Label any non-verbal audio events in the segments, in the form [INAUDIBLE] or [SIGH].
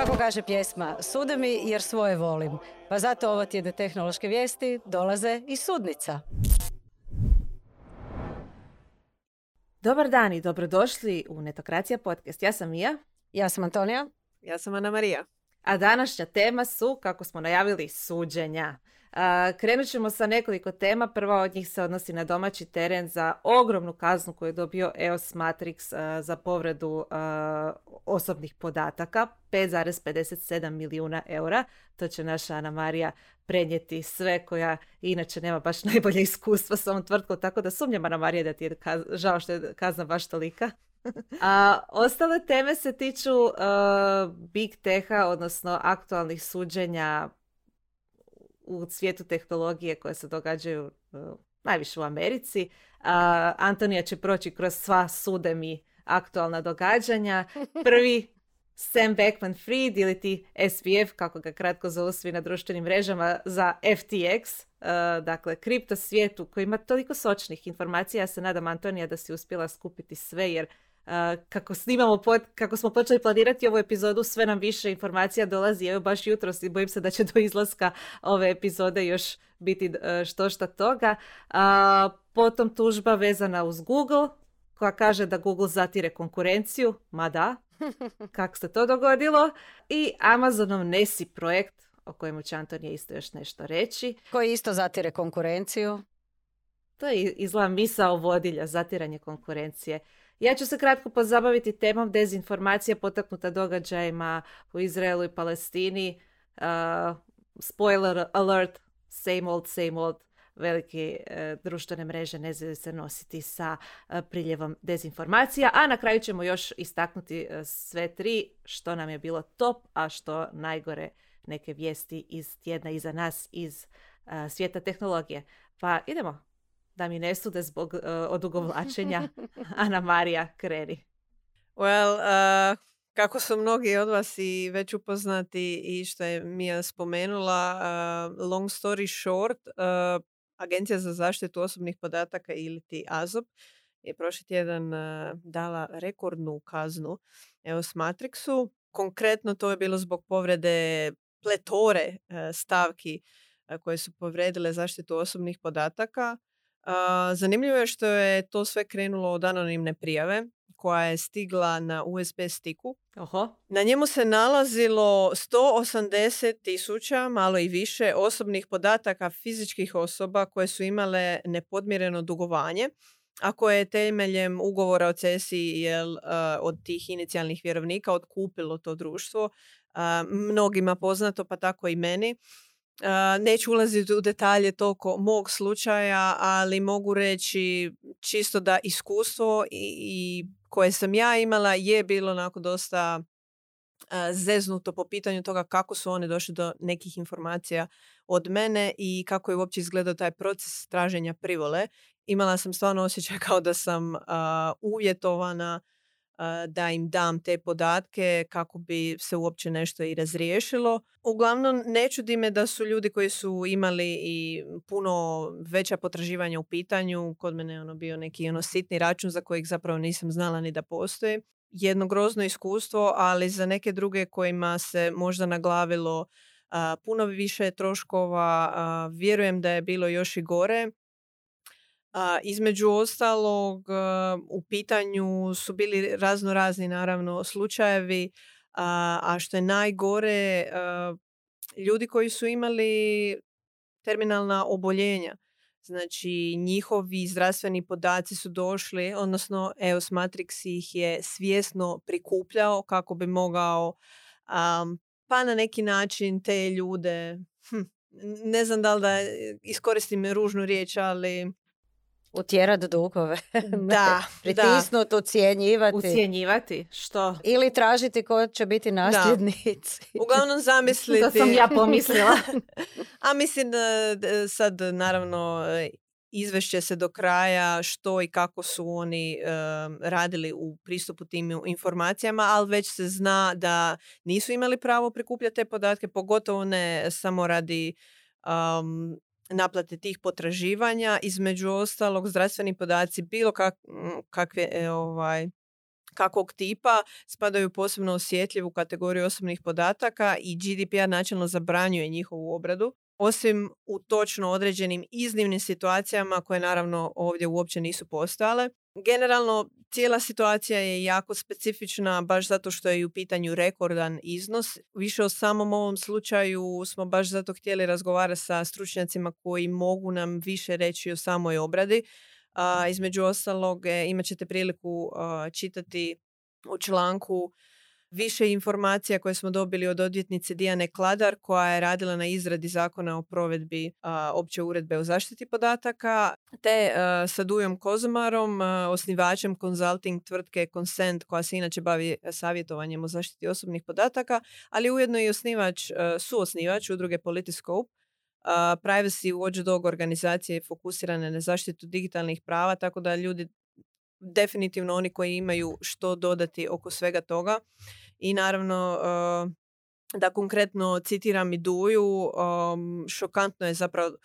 Kako kaže pjesma, sude mi jer svoje volim. Pa zato ovo tjedne tehnološke vijesti dolaze iz sudnica. Dobar dan i dobrodošli u Netokracija podcast. Ja sam Mija. Ja sam Antonija. Ja sam Ana Marija. A današnja tema su, kako smo najavili, suđenja. Krenut ćemo sa nekoliko tema. Prva od njih se odnosi na domaći teren za ogromnu kaznu koju je dobio EOS Matrix za povredu osobnih podataka. 5,57 milijuna eura. To će naša Ana Marija prenijeti sve koja inače nema baš [LAUGHS] najbolje iskustva s ovom tvrtkom, tako da sumnjam Ana Marija da ti je žao što je kazna baš tolika. [LAUGHS] A ostale teme se tiču big teha, odnosno aktualnih suđenja u svijetu tehnologije koje se događaju uh, najviše u Americi. Antonija će proći kroz sva sudemi aktualna događanja. [LAUGHS] Prvi Sam Beckman-Fried ili ti SPF, kako ga kratko zovu svi na društvenim mrežama, za FTX, uh, dakle kripto svijetu koji ima toliko sočnih informacija. Ja se nadam, Antonija, da si uspjela skupiti sve, jer kako snimamo pod, kako smo počeli planirati ovu epizodu, sve nam više informacija dolazi. Evo baš jutros i bojim se da će do izlaska ove epizode još biti e, što šta toga. A, potom tužba vezana uz Google koja kaže da Google zatire konkurenciju, ma da, [LAUGHS] kako se to dogodilo. I Amazonov Nesi projekt o kojemu će Antonija isto još nešto reći. Koji isto zatire konkurenciju? To je izgleda misao vodilja, zatiranje konkurencije. Ja ću se kratko pozabaviti temom dezinformacija potaknuta događajima u Izraelu i Palestini. Uh, spoiler alert, same old, same old. Velike uh, društvene mreže ne znaju se nositi sa uh, priljevom dezinformacija. A na kraju ćemo još istaknuti uh, sve tri što nam je bilo top, a što najgore neke vijesti iz tjedna iza nas iz svijeta tehnologije. Pa idemo da mi ne sude zbog uh, odugovlačenja. [LAUGHS] Ana Marija, kreni. Well, uh, kako su mnogi od vas i već upoznati i što je Mija spomenula, uh, long story short, uh, Agencija za zaštitu osobnih podataka ili ti AZOP je prošli tjedan dala rekordnu kaznu evo s Matrixu. Konkretno to je bilo zbog povrede pletore stavki koje su povredile zaštitu osobnih podataka zanimljivo je što je to sve krenulo od anonimne prijave koja je stigla na USB stiku. Oho. Na njemu se nalazilo 180 tisuća, malo i više, osobnih podataka fizičkih osoba koje su imale nepodmireno dugovanje, a koje je temeljem ugovora o cesiji jel, od tih inicijalnih vjerovnika otkupilo to društvo. mnogima poznato, pa tako i meni. Neću ulaziti u detalje toliko mog slučaja, ali mogu reći čisto da iskustvo i, koje sam ja imala je bilo onako dosta zeznuto po pitanju toga kako su oni došli do nekih informacija od mene i kako je uopće izgledao taj proces traženja privole. Imala sam stvarno osjećaj kao da sam uvjetovana da im dam te podatke kako bi se uopće nešto i razriješilo. Uglavnom, ne čudi me da su ljudi koji su imali i puno veća potraživanja u pitanju, kod mene je ono bio neki ono sitni račun za kojeg zapravo nisam znala ni da postoji. Jedno grozno iskustvo, ali za neke druge kojima se možda naglavilo puno više troškova, vjerujem da je bilo još i gore a, između ostalog u pitanju su bili razno razni naravno slučajevi, a, što je najgore ljudi koji su imali terminalna oboljenja. Znači njihovi zdravstveni podaci su došli, odnosno EOS Matrix ih je svjesno prikupljao kako bi mogao pa na neki način te ljude, hm, ne znam da li da iskoristim ružnu riječ, ali Utjerat dugove. [LAUGHS] Da. Pritisnut, ucijenjivati. Ucijenjivati, što? Ili tražiti ko će biti nasljednici. Uglavnom [LAUGHS] zamisliti. to sam ja pomislila. [LAUGHS] A mislim da sad naravno izvešće se do kraja što i kako su oni radili u pristupu tim informacijama, ali već se zna da nisu imali pravo prikupljati te podatke, pogotovo ne samo radi naplate tih potraživanja, između ostalog zdravstveni podaci, bilo kak, kakve e, ovaj, kakvog tipa spadaju posebno osjetljivu kategoriju osobnih podataka i GDPR načelno zabranjuje njihovu obradu osim u točno određenim iznimnim situacijama koje naravno ovdje uopće nisu postojale. Generalno cijela situacija je jako specifična baš zato što je u pitanju rekordan iznos. Više o samom ovom slučaju smo baš zato htjeli razgovarati sa stručnjacima koji mogu nam više reći o samoj obradi. A, između ostalog e, imat ćete priliku čitati u članku više informacija koje smo dobili od odvjetnice Dijane Kladar koja je radila na izradi zakona o provedbi opće uredbe o zaštiti podataka te sa Dujom Kozomarom, osnivačem konzulting tvrtke Consent koja se inače bavi savjetovanjem o zaštiti osobnih podataka, ali ujedno i osnivač, suosnivač udruge Politiscope privacy watchdog organizacije fokusirane na zaštitu digitalnih prava, tako da ljudi definitivno oni koji imaju što dodati oko svega toga. I naravno, uh, da konkretno citiram i Duju, um, šokantno je zapravo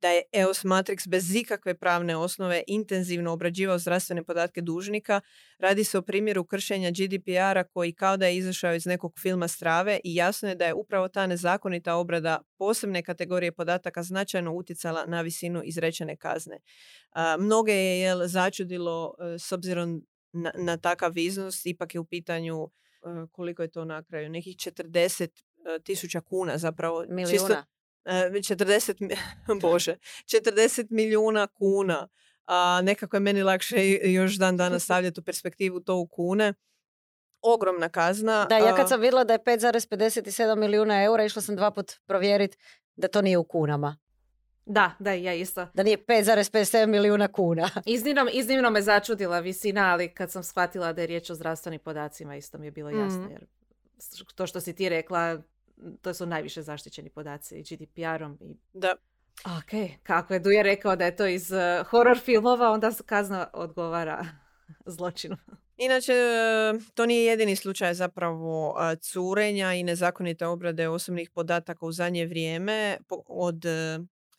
da je EOS Matrix bez ikakve pravne osnove intenzivno obrađivao zdravstvene podatke dužnika. Radi se o primjeru kršenja GDPR-a koji kao da je izašao iz nekog filma strave i jasno je da je upravo ta nezakonita obrada posebne kategorije podataka značajno utjecala na visinu izrečene kazne. mnoge je jel, začudilo e, s obzirom na, na takav iznos, ipak je u pitanju koliko je to na kraju, nekih 40 e, tisuća kuna zapravo. Milijuna. 40, [LAUGHS] bože, 40 milijuna kuna. A nekako je meni lakše još dan danas [LAUGHS] stavljati u perspektivu to u kune. Ogromna kazna. Da, ja kad sam vidjela da je 5,57 milijuna eura, išla sam dva put provjeriti da to nije u kunama. Da, da, ja isto. Da nije 5,57 milijuna kuna. [LAUGHS] Iznimno, iznimno me začudila visina, ali kad sam shvatila da je riječ o zdravstvenim podacima, isto mi je bilo jasno. Mm. Jer to što si ti rekla, to su najviše zaštićeni podaci GDPR-om. I... Da. Ok, kako je Duja rekao da je to iz uh, horror filmova, onda kazna odgovara [LAUGHS] zločinu. Inače, e, to nije jedini slučaj zapravo e, curenja i nezakonite obrade osobnih podataka u zadnje vrijeme od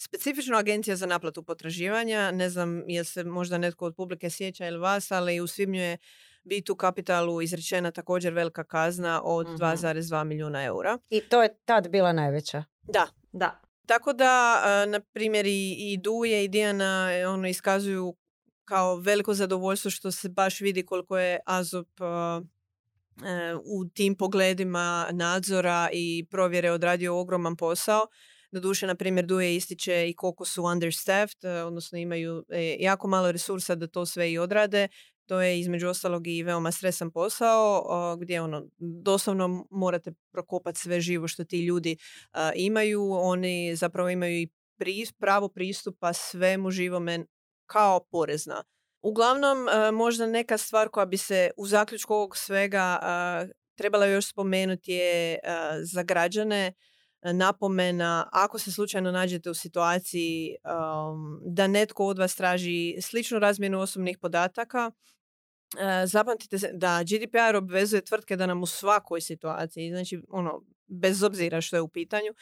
specifično agencija za naplatu potraživanja. Ne znam jel se možda netko od publike sjeća ili vas, ali u svibnju je B2 Capitalu izrečena također velika kazna od 2,2 mhm. milijuna eura. I to je tad bila najveća? Da. Da. Tako da, na primjer, i, Duje i Dijana e, ono, iskazuju kao veliko zadovoljstvo što se baš vidi koliko je Azop e, u tim pogledima nadzora i provjere odradio ogroman posao. Doduše, na primjer, Duje ističe i koliko su understaffed, e, odnosno imaju jako malo resursa da to sve i odrade. To je između ostalog i veoma stresan posao gdje ono doslovno morate prokopati sve živo što ti ljudi imaju. Oni zapravo imaju i pravo pristupa svemu živome kao porezna. Uglavnom, možda neka stvar koja bi se u zaključku ovog svega trebala još spomenuti je za građane napomena ako se slučajno nađete u situaciji da netko od vas traži sličnu razmjenu osobnih podataka E, zapamtite da GDPR obvezuje tvrtke da nam u svakoj situaciji, znači ono, bez obzira što je u pitanju,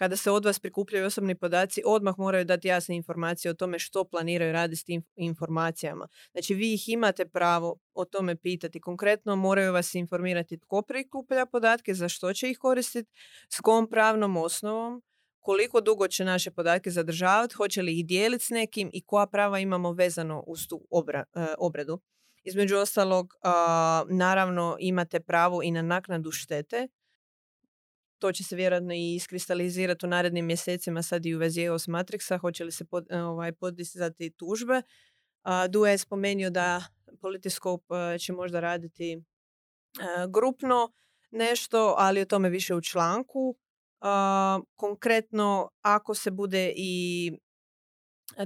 kada se od vas prikupljaju osobni podaci, odmah moraju dati jasne informacije o tome što planiraju raditi s tim informacijama. Znači vi ih imate pravo o tome pitati. Konkretno moraju vas informirati tko prikuplja podatke, za što će ih koristiti, s kom pravnom osnovom, koliko dugo će naše podatke zadržavati, hoće li ih dijeliti s nekim i koja prava imamo vezano uz tu obra, e, obradu. Između ostalog, naravno imate pravo i na naknadu štete. To će se vjerojatno i iskristalizirati u narednim mjesecima sad i u vezi EOS Matrixa. Hoće li se pod, e, ovaj, podizati tužbe? Uh, je spomenuo da Politiskop e, će možda raditi e, grupno nešto, ali o tome više u članku. konkretno, ako se bude i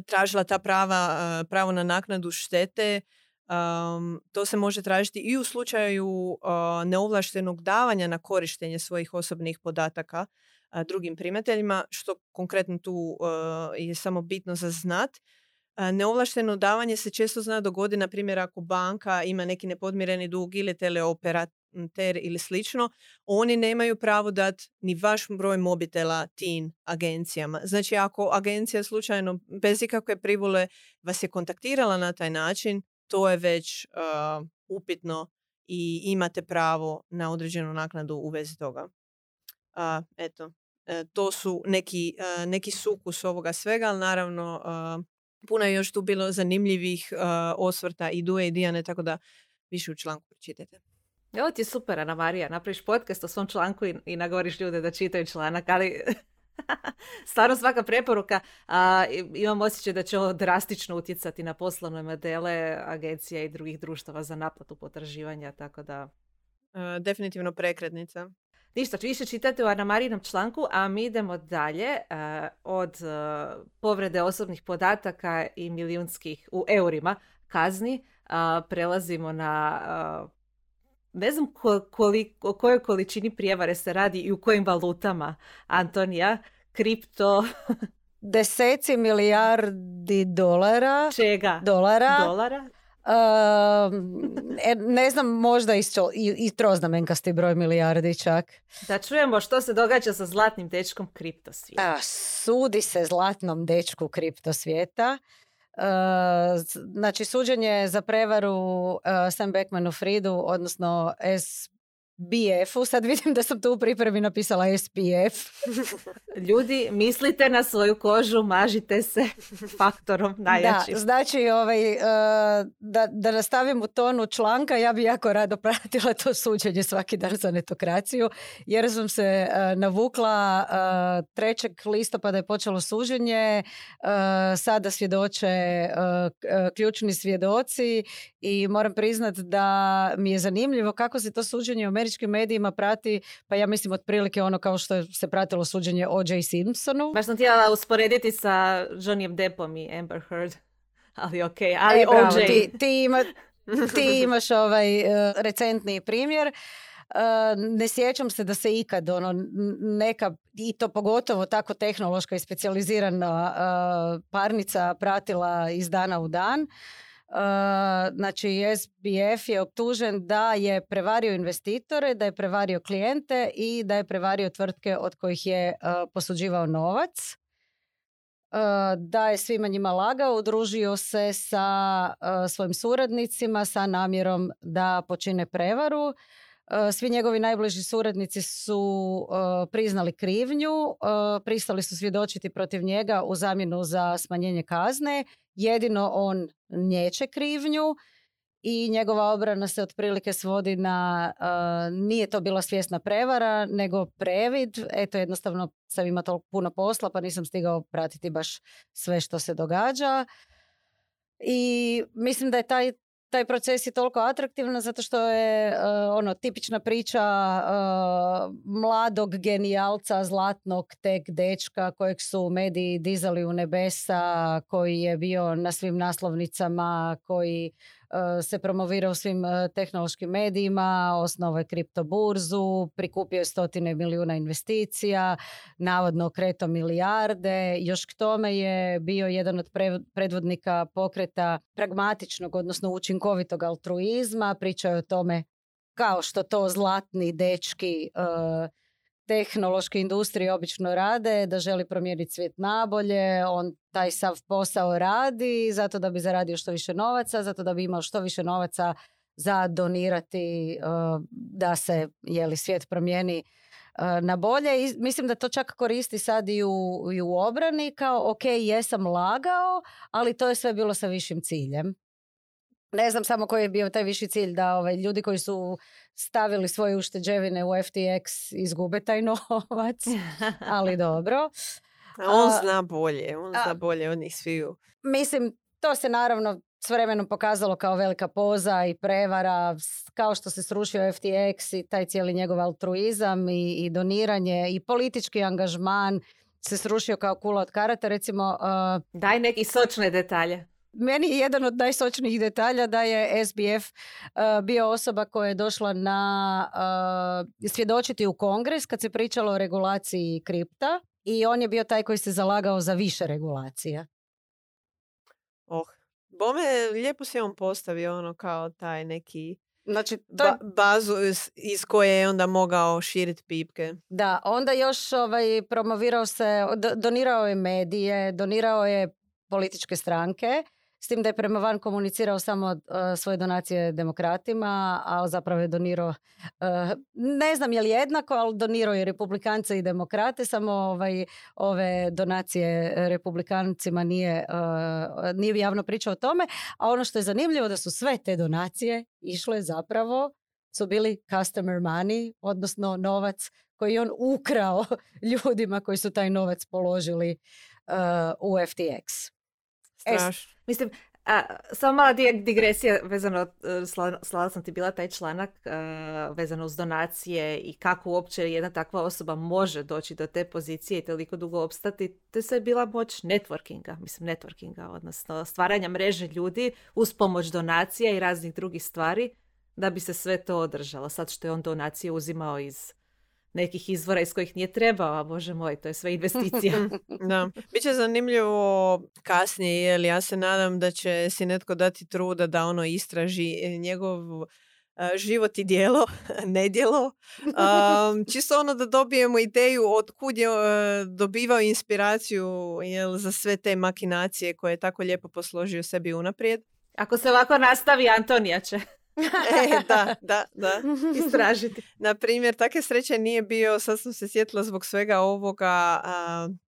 tražila ta prava, pravo na naknadu štete, Um, to se može tražiti i u slučaju uh, neovlaštenog davanja na korištenje svojih osobnih podataka uh, drugim primateljima, što konkretno tu uh, je samo bitno za znat. Neovlašteno davanje se često zna dogodi, na primjer, ako banka ima neki nepodmireni dug ili teleoperater ili slično, oni nemaju pravo dati ni vaš broj mobitela tim agencijama. Znači, ako agencija slučajno bez ikakve privole vas je kontaktirala na taj način, to je već uh, upitno i imate pravo na određenu naknadu u vezi toga. A, eto, e, to su neki, e, neki sukus ovoga svega, ali naravno puno je još tu bilo zanimljivih osvrta i Duje i Dijane, tako da više u članku pročitajte. Ovo ti je super, Ana Marija. Napraviš podcast o svom članku i, i nagovoriš ljude da čitaju članak, ali [LAUGHS] stvarno svaka preporuka. A, imam osjećaj da će ovo drastično utjecati na poslovne modele agencija i drugih društava za naplatu potraživanja, tako da... E, definitivno prekretnica. Ništa, više čitate u Anamarinom članku, a mi idemo dalje e, od e, povrede osobnih podataka i milijunskih u eurima kazni. prelazimo na ne znam o kojoj količini prijevare se radi i u kojim valutama, Antonija, kripto... [LAUGHS] Deseci milijardi dolara. Čega? Dolara. Dolara. E, ne znam, možda i, i, troznamenkasti broj milijardi čak. Da čujemo što se događa sa zlatnim dečkom kripto svijeta. sudi se zlatnom dečku kripto svijeta. Znači, suđenje za prevaru Sam Beckmanu Fridu, odnosno S BF-u, sad vidim da sam tu u pripremi napisala SPF. [LAUGHS] Ljudi, mislite na svoju kožu, mažite se [LAUGHS] faktorom najjačim. Da, znači ovaj, uh, da, da nastavim u tonu članka, ja bi jako rado pratila to suđenje svaki dan za netokraciju, jer sam se uh, navukla uh, 3. listopada je počelo suđenje, sada svjedoče ključni svjedoci i moram priznat da mi je zanimljivo kako se to suđenje u američkim medijima prati, pa ja mislim otprilike ono kao što se pratilo suđenje O.J. Simpsonu. Baš sam htjela usporediti sa Johnnyem Deppom i Amber Heard, [LAUGHS] ali ok, ali e, O.J. Ti, ti, ima, ti [LAUGHS] imaš ovaj uh, recentni primjer. Uh, ne sjećam se da se ikad ono neka i to pogotovo tako tehnološka i specijalizirana uh, parnica pratila iz dana u dan. Znači SBF je optužen da je prevario investitore, da je prevario klijente i da je prevario tvrtke od kojih je posuđivao novac. Da je svima njima lagao, udružio se sa svojim suradnicima sa namjerom da počine prevaru. Svi njegovi najbliži suradnici su priznali krivnju, pristali su svjedočiti protiv njega u zamjenu za smanjenje kazne. Jedino on nječe krivnju i njegova obrana se otprilike svodi na nije to bila svjesna prevara nego previd. Eto jednostavno sam ima toliko puno posla pa nisam stigao pratiti baš sve što se događa. I mislim da je taj taj proces je toliko atraktivan zato što je uh, ono tipična priča uh, mladog genijalca, zlatnog tek dečka kojeg su mediji dizali u nebesa, koji je bio na svim naslovnicama, koji se promovira u svim e, tehnološkim medijima, osnovao je kripto burzu, prikupio je stotine milijuna investicija, navodno okreto milijarde. Još k tome je bio jedan od predvodnika pokreta pragmatičnog, odnosno učinkovitog altruizma. Pričao je o tome kao što to zlatni dečki e, tehnološke industrije obično rade, da želi promijeniti svijet nabolje, on taj sav posao radi zato da bi zaradio što više novaca, zato da bi imao što više novaca za donirati uh, da se jeli, svijet promijeni uh, na bolje. I mislim da to čak koristi sad i u, i u obrani kao ok, jesam lagao, ali to je sve bilo sa višim ciljem. Ne znam samo koji je bio taj viši cilj da ovaj, ljudi koji su stavili svoje ušteđevine u FTX izgube taj [LAUGHS] novac, ali [LAUGHS] dobro. on zna bolje, on zna bolje od njih sviju. Mislim, to se naravno s vremenom pokazalo kao velika poza i prevara, kao što se srušio FTX i taj cijeli njegov altruizam i, i doniranje i politički angažman se srušio kao kula od karata. Recimo, uh, Daj neki sočne detalje meni je jedan od najsočnijih detalja da je SBF uh, bio osoba koja je došla na uh, svjedočiti u kongres kad se pričalo o regulaciji kripta i on je bio taj koji se zalagao za više regulacija. Oh, bome lijepo se on postavio ono kao taj neki Znači, to je... bazu iz, koje je onda mogao širiti pipke. Da, onda još ovaj, promovirao se, donirao je medije, donirao je političke stranke s tim da je prema van komunicirao samo uh, svoje donacije demokratima, a zapravo je donirao, uh, ne znam je li jednako, ali donirao je republikance i demokrate, samo ovaj, ove donacije republikancima nije, uh, nije javno pričao o tome, a ono što je zanimljivo da su sve te donacije išle zapravo su bili customer money, odnosno novac koji je on ukrao [LAUGHS] ljudima koji su taj novac položili u FTX. Strašno. Mislim, a, samo mala digresija vezano, e, slala sam ti bila taj članak e, vezano uz donacije i kako uopće jedna takva osoba može doći do te pozicije i toliko dugo opstati. To je sve bila moć networkinga, mislim networkinga, odnosno stvaranja mreže ljudi uz pomoć donacija i raznih drugih stvari da bi se sve to održalo. Sad što je on donacije uzimao iz nekih izvora iz kojih nije trebao, a bože moj, to je sve investicija. [LAUGHS] da. Biće zanimljivo kasnije, jer ja se nadam da će si netko dati truda da ono istraži njegov život i dijelo, [LAUGHS] ne dijelo. Um, čisto ono da dobijemo ideju od kud je dobivao inspiraciju jel, za sve te makinacije koje je tako lijepo posložio sebi unaprijed. Ako se ovako nastavi, Antonija će. [LAUGHS] e, da, da, da. [LAUGHS] Istražiti. Na primjer, takve sreće nije bio, sad sam se sjetila zbog svega ovoga,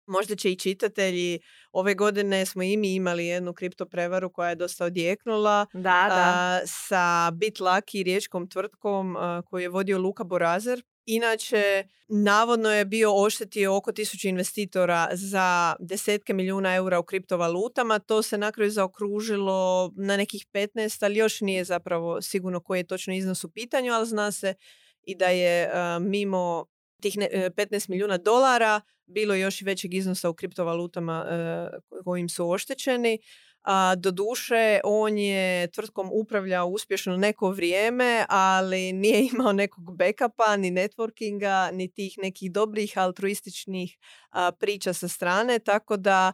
možda će i čitatelji, ove godine smo i mi imali jednu kripto prevaru koja je dosta odjeknula da, da. sa BitLucky riječkom tvrtkom koju je vodio Luka Borazer Inače, navodno je bio oštetio oko tisuću investitora za desetke milijuna eura u kriptovalutama. To se na kraju zaokružilo na nekih 15, ali još nije zapravo sigurno koji je točno iznos u pitanju, ali zna se i da je mimo tih 15 e, milijuna dolara bilo još i većeg iznosa u kriptovalutama uh, kojim su oštećeni. A, doduše, on je tvrtkom upravljao uspješno neko vrijeme, ali nije [LAUGHS] imao nekog backupa, ni networkinga, ni tih nekih dobrih altruističnih priča sa strane, tako da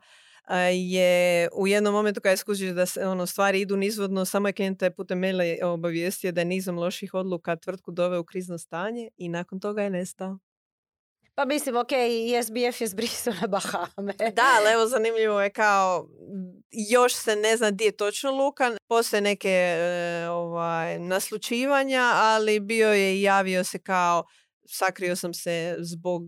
je u jednom momentu kada je skužio da se ono, stvari idu nizvodno, samo je klijenta putem maila obavijestio da je nizom loših odluka tvrtku doveo u krizno stanje i nakon toga je nestao. Pa mislim, ok, SBF je zbrisao na Bahame. [LAUGHS] Da, ali evo zanimljivo je kao, još se ne zna gdje je točno Lukan, postoje neke e, ovaj, naslučivanja, ali bio je i javio se kao, sakrio sam se zbog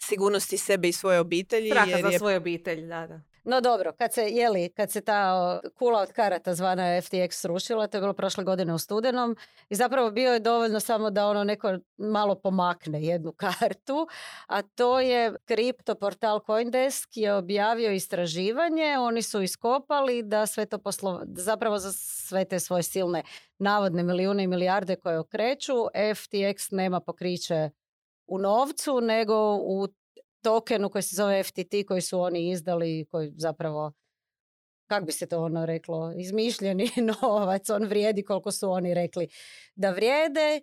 sigurnosti sebe i svoje obitelji. Straha jer za je... svoju obitelj, da, da. No dobro, kad se, jeli, kad se ta kula od karata zvana FTX srušila, to je bilo prošle godine u studenom i zapravo bio je dovoljno samo da ono neko malo pomakne jednu [LAUGHS] kartu, a to je kripto portal Coindesk je objavio istraživanje, oni su iskopali da sve to poslo, zapravo za sve te svoje silne navodne milijune i milijarde koje okreću, FTX nema pokriće u novcu, nego u tokenu koji se zove FTT koji su oni izdali koji zapravo kak bi se to ono reklo, izmišljeni [LAUGHS] novac, on vrijedi koliko su oni rekli da vrijede.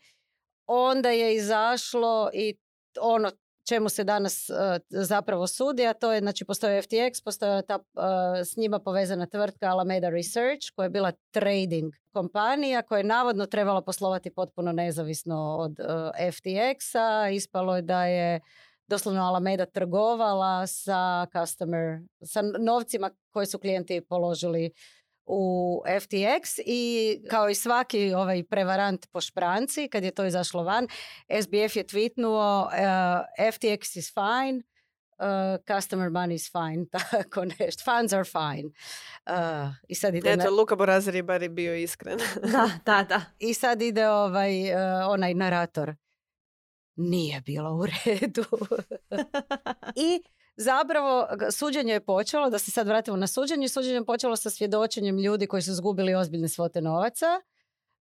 Onda je izašlo i ono čemu se danas uh, zapravo sudi, a to je, znači postoje FTX, postoje ta uh, s njima povezana tvrtka Alameda Research koja je bila trading kompanija koja je navodno trebala poslovati potpuno nezavisno od uh, FTX-a. Ispalo je da je doslovno Alameda trgovala sa customer, sa novcima koje su klijenti položili u FTX i kao i svaki ovaj prevarant po špranci, kad je to izašlo van, SBF je tweetnuo uh, FTX is fine, uh, customer money is fine, [LAUGHS] tako nešto. Funds are fine. Uh, I sad ide... Eto, Luka Borazir je bio iskren. da, da, da. I sad ide ovaj, uh, onaj narator nije bilo u redu. [LAUGHS] I zapravo suđenje je počelo, da se sad vratimo na suđenje, suđenje je počelo sa svjedočenjem ljudi koji su zgubili ozbiljne svote novaca.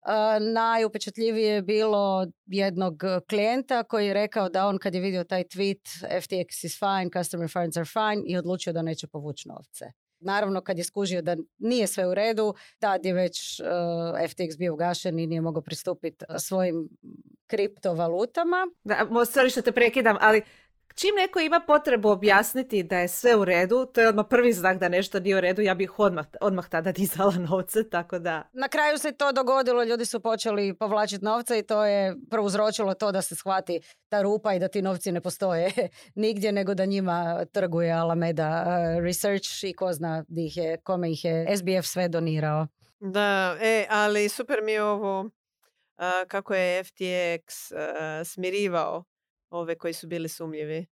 Uh, najupečatljivije je bilo jednog klijenta koji je rekao da on kad je vidio taj tweet FTX is fine, customer funds are fine i odlučio da neće povući novce. Naravno, kad je skužio da nije sve u redu, tad je već uh, FTX bio ugašen i nije mogao pristupiti svojim kriptovalutama. Da, sorry što te prekidam, ali Čim neko ima potrebu objasniti da je sve u redu, to je odmah prvi znak da nešto nije u redu, ja bih odmah, odmah tada dizala [LAUGHS] novce, tako da... Na kraju se to dogodilo, ljudi su počeli povlačiti novce i to je prouzročilo to da se shvati ta rupa i da ti novci ne postoje [LAUGHS] nigdje, nego da njima trguje Alameda uh, Research i ko zna di ih je, kome ih je SBF sve donirao. Da, e, ali super mi je ovo kako je FTX smirivao ove koji su bili sumnjivi.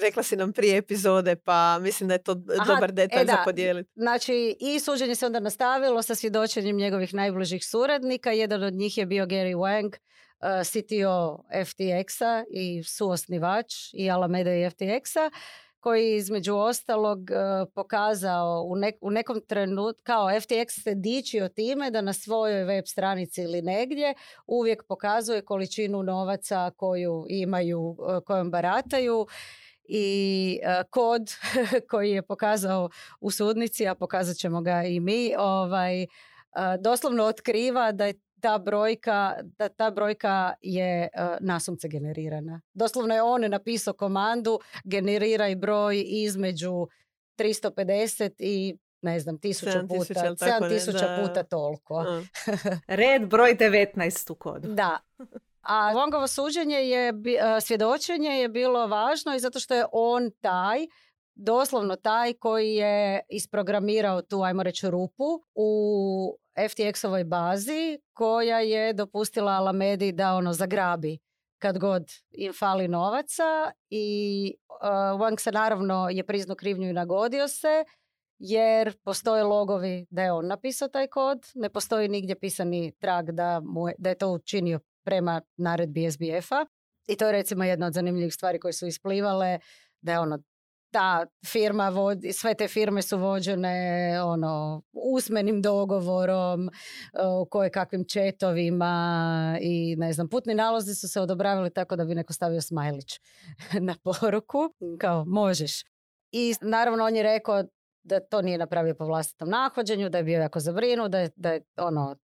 Rekla si nam prije epizode, pa mislim da je to dobar detalj e, za podijeliti. Znači, i suđenje se onda nastavilo sa svjedočenjem njegovih najbližih suradnika. Jedan od njih je bio Gary Wang, CTO FTX-a i suosnivač i Alameda i FTX-a koji između ostalog e, pokazao u, u nekom trenutku, kao FTX se dičio time da na svojoj web stranici ili negdje uvijek pokazuje količinu novaca koju imaju, e, kojom barataju i e, kod [LAUGHS] koji je pokazao u sudnici, a pokazat ćemo ga i mi, ovaj, doslovno otkriva da je ta brojka, da ta brojka je uh, nasumce generirana. Doslovno je on napisao komandu generiraj broj između 350 i ne znam, tisuću puta, 7000 puta toliko. [LAUGHS] Red broj 19 u kodu. Da. A Wongovo suđenje je, svjedočenje je bilo važno i zato što je on taj doslovno taj koji je isprogramirao tu, ajmo reći, rupu u FTX-ovoj bazi koja je dopustila Alamedi da ono zagrabi kad god im fali novaca i uh, Wang se naravno je priznao krivnju i nagodio se jer postoje logovi da je on napisao taj kod, ne postoji nigdje pisani trag da, mu je, da je to učinio prema naredbi SBF-a i to je recimo jedna od zanimljivih stvari koje su isplivale da je ono ta firma vodi, sve te firme su vođene ono usmenim dogovorom, koje kakvim četovima i ne znam, putni nalozi su se odobravili tako da bi neko stavio smajlić [LAUGHS] na poruku, kao možeš. I naravno on je rekao da to nije napravio po vlastitom nahođenju, da je bio jako zabrinu, da je, da je ono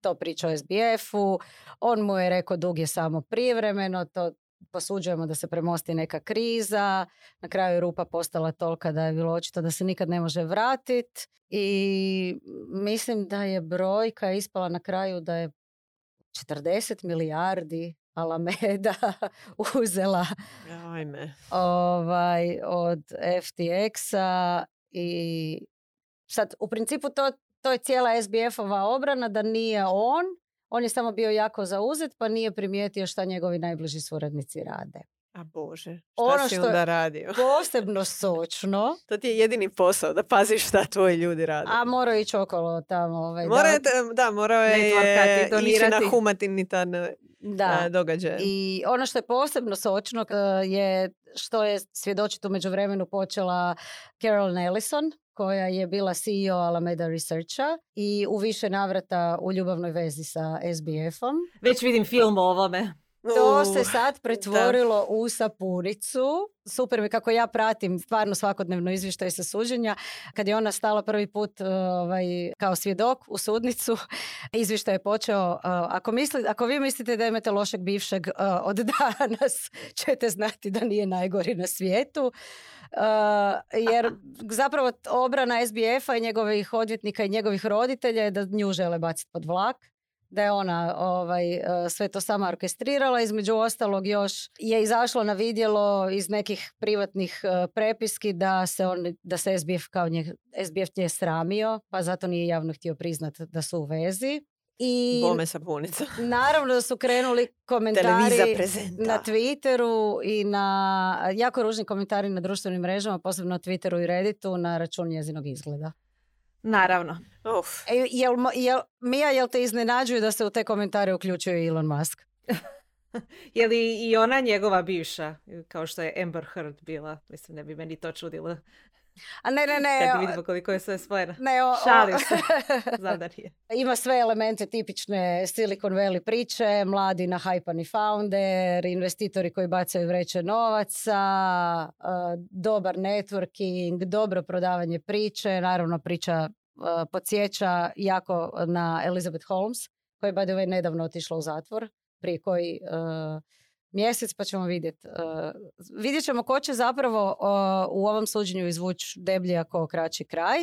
to priča o SBF-u, on mu je rekao dug je samo privremeno, to posuđujemo da se premosti neka kriza, na kraju je rupa postala tolika da je bilo očito da se nikad ne može vratiti i mislim da je brojka ispala na kraju da je 40 milijardi Alameda [LAUGHS] uzela Ajme. Ovaj, od FTX-a i sad u principu to, to je cijela SBF-ova obrana da nije on on je samo bio jako zauzet pa nije primijetio šta njegovi najbliži suradnici rade. A Bože, šta ono si što onda radio? posebno sočno. [LAUGHS] to ti je jedini posao, da paziš šta tvoji ljudi rade. A morao ići okolo tamo. Ovaj, Mora, da, da, morao je ići na humanitarne da. događaje. I ono što je posebno sočno je što je svjedočito u međuvremenu počela Carol Nellison, koja je bila CEO Alameda Researcha i u više navrata u ljubavnoj vezi sa SBF-om. Već vidim film o ovome. To se sad pretvorilo u sapunicu. Super mi kako ja pratim stvarno svakodnevno izvještaj sa suđenja. Kad je ona stala prvi put ovaj, kao svjedok u sudnicu, [LAUGHS] izvještaj je počeo. Ako, misli, ako vi mislite da imate lošeg bivšeg od [LAUGHS] danas, ćete znati da nije najgori na svijetu. Jer zapravo obrana SBF-a i njegovih odvjetnika i njegovih roditelja je da nju žele baciti pod vlak da je ona ovaj, e, sve to sama orkestrirala. Između ostalog još je izašlo na vidjelo iz nekih privatnih e, prepiski da se, on, da se SBF kao nje, SBF nje sramio, pa zato nije javno htio priznati da su u vezi. I Bome sapunica. [LAUGHS] naravno da su krenuli komentari na Twitteru i na jako ružni komentari na društvenim mrežama, posebno na Twitteru i Redditu na račun njezinog izgleda. Naravno. Uf. E, jel, jel, Mija, jel te iznenađuju da se u te komentare uključuje Elon Musk? [LAUGHS] je li i ona njegova bivša, kao što je Amber Heard bila? Mislim, ne bi meni to čudilo. A ne, ne, ne. Kad vidimo koliko je sve spojeno. Ne, o, Šalim se. [LAUGHS] Ima sve elemente tipične Silicon Valley priče, mladi na hajpani founder, investitori koji bacaju vreće novaca, dobar networking, dobro prodavanje priče, naravno priča podsjeća jako na Elizabeth Holmes, koja je by the way nedavno otišla u zatvor, prije koji mjesec pa ćemo vidjeti. vidjet ćemo ko će zapravo u ovom suđenju izvući deblji ako kraći kraj.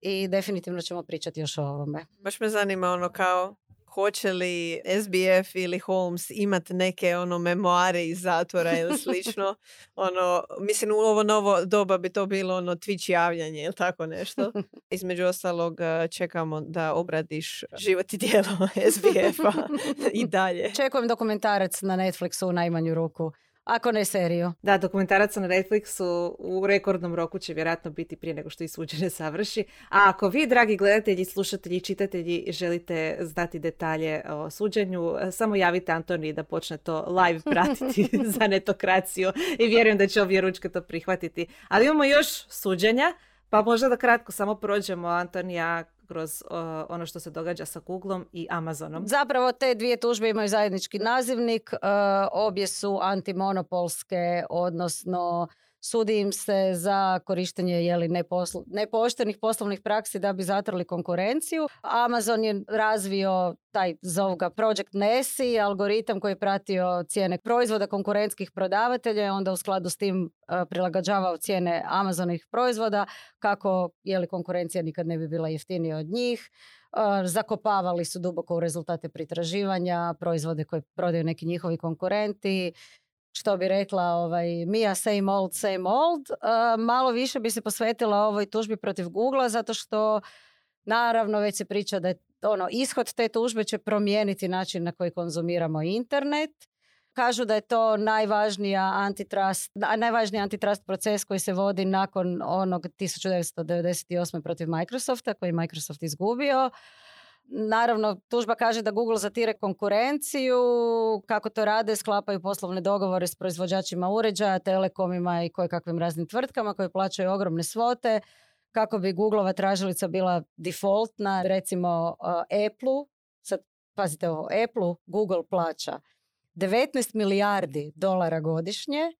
I definitivno ćemo pričati još o ovome. Baš me zanima ono kao hoće li SBF ili Holmes imati neke ono memoare iz zatvora ili [LAUGHS] slično. ono, mislim u ovo novo doba bi to bilo ono Twitch javljanje ili tako nešto. [LAUGHS] Između ostalog eh, čekamo da obradiš život i [LAUGHS] djelo SBF-a i dalje. Čekujem dokumentarac na Netflixu u najmanju ruku. Ako ne seriju. Da, dokumentarac na Netflixu u rekordnom roku će vjerojatno biti prije nego što i suđenje savrši. A ako vi, dragi gledatelji, slušatelji, čitatelji, želite znati detalje o suđenju, samo javite Antoni da počne to live [LAUGHS] pratiti za netokraciju i vjerujem da će ovdje ručke to prihvatiti. Ali imamo još suđenja, pa možda da kratko samo prođemo, Antonija, kroz ono što se događa sa Googlom i Amazonom. Zapravo te dvije tužbe imaju zajednički nazivnik. Uh, obje su antimonopolske, odnosno sudi im se za korištenje jeli, neposl- nepoštenih poslovnih praksi da bi zatrli konkurenciju. Amazon je razvio taj, zovu ga Project Nessie, algoritam koji je pratio cijene proizvoda konkurentskih prodavatelja i onda u skladu s tim uh, prilagođavao cijene Amazonih proizvoda kako jeli, konkurencija nikad ne bi bila jeftinija od njih. Uh, zakopavali su duboko u rezultate pritraživanja, proizvode koje prodaju neki njihovi konkurenti što bi rekla ovaj, Mia same old, same old. malo više bi se posvetila ovoj tužbi protiv Google zato što naravno već se priča da je ono, ishod te tužbe će promijeniti način na koji konzumiramo internet. Kažu da je to najvažnija antitrust, najvažniji antitrust proces koji se vodi nakon onog 1998. protiv Microsofta koji je Microsoft izgubio. Naravno, tužba kaže da Google zatire konkurenciju, kako to rade, sklapaju poslovne dogovore s proizvođačima uređaja, telekomima i koje kakvim raznim tvrtkama koje plaćaju ogromne svote, kako bi Googleova tražilica bila defaultna, recimo uh, Apple, sad pazite ovo, Apple Google plaća 19 milijardi dolara godišnje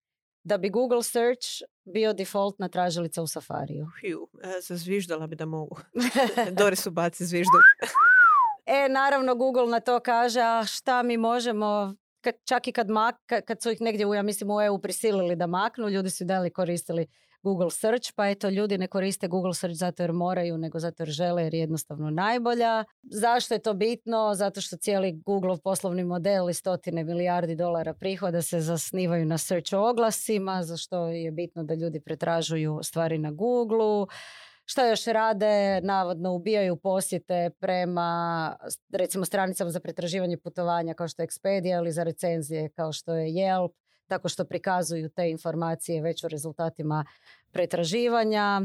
da bi Google Search bio defaultna tražilica u Safariju. Hiu, e, zazviždala bi da mogu. [LAUGHS] Doris baci zviždu. [LAUGHS] E, naravno, Google na to kaže, a šta mi možemo, čak i kad, mak, kad su ih negdje, ja mislim, u EU prisilili da maknu, ljudi su dali koristili Google Search, pa eto, ljudi ne koriste Google Search zato jer moraju, nego zato jer žele, jer je jednostavno najbolja. Zašto je to bitno? Zato što cijeli Google poslovni model i stotine milijardi dolara prihoda se zasnivaju na search oglasima, za što je bitno da ljudi pretražuju stvari na Google što još rade? Navodno ubijaju posjete prema recimo stranicama za pretraživanje putovanja kao što je Expedia ili za recenzije kao što je Yelp, tako što prikazuju te informacije već o rezultatima pretraživanja.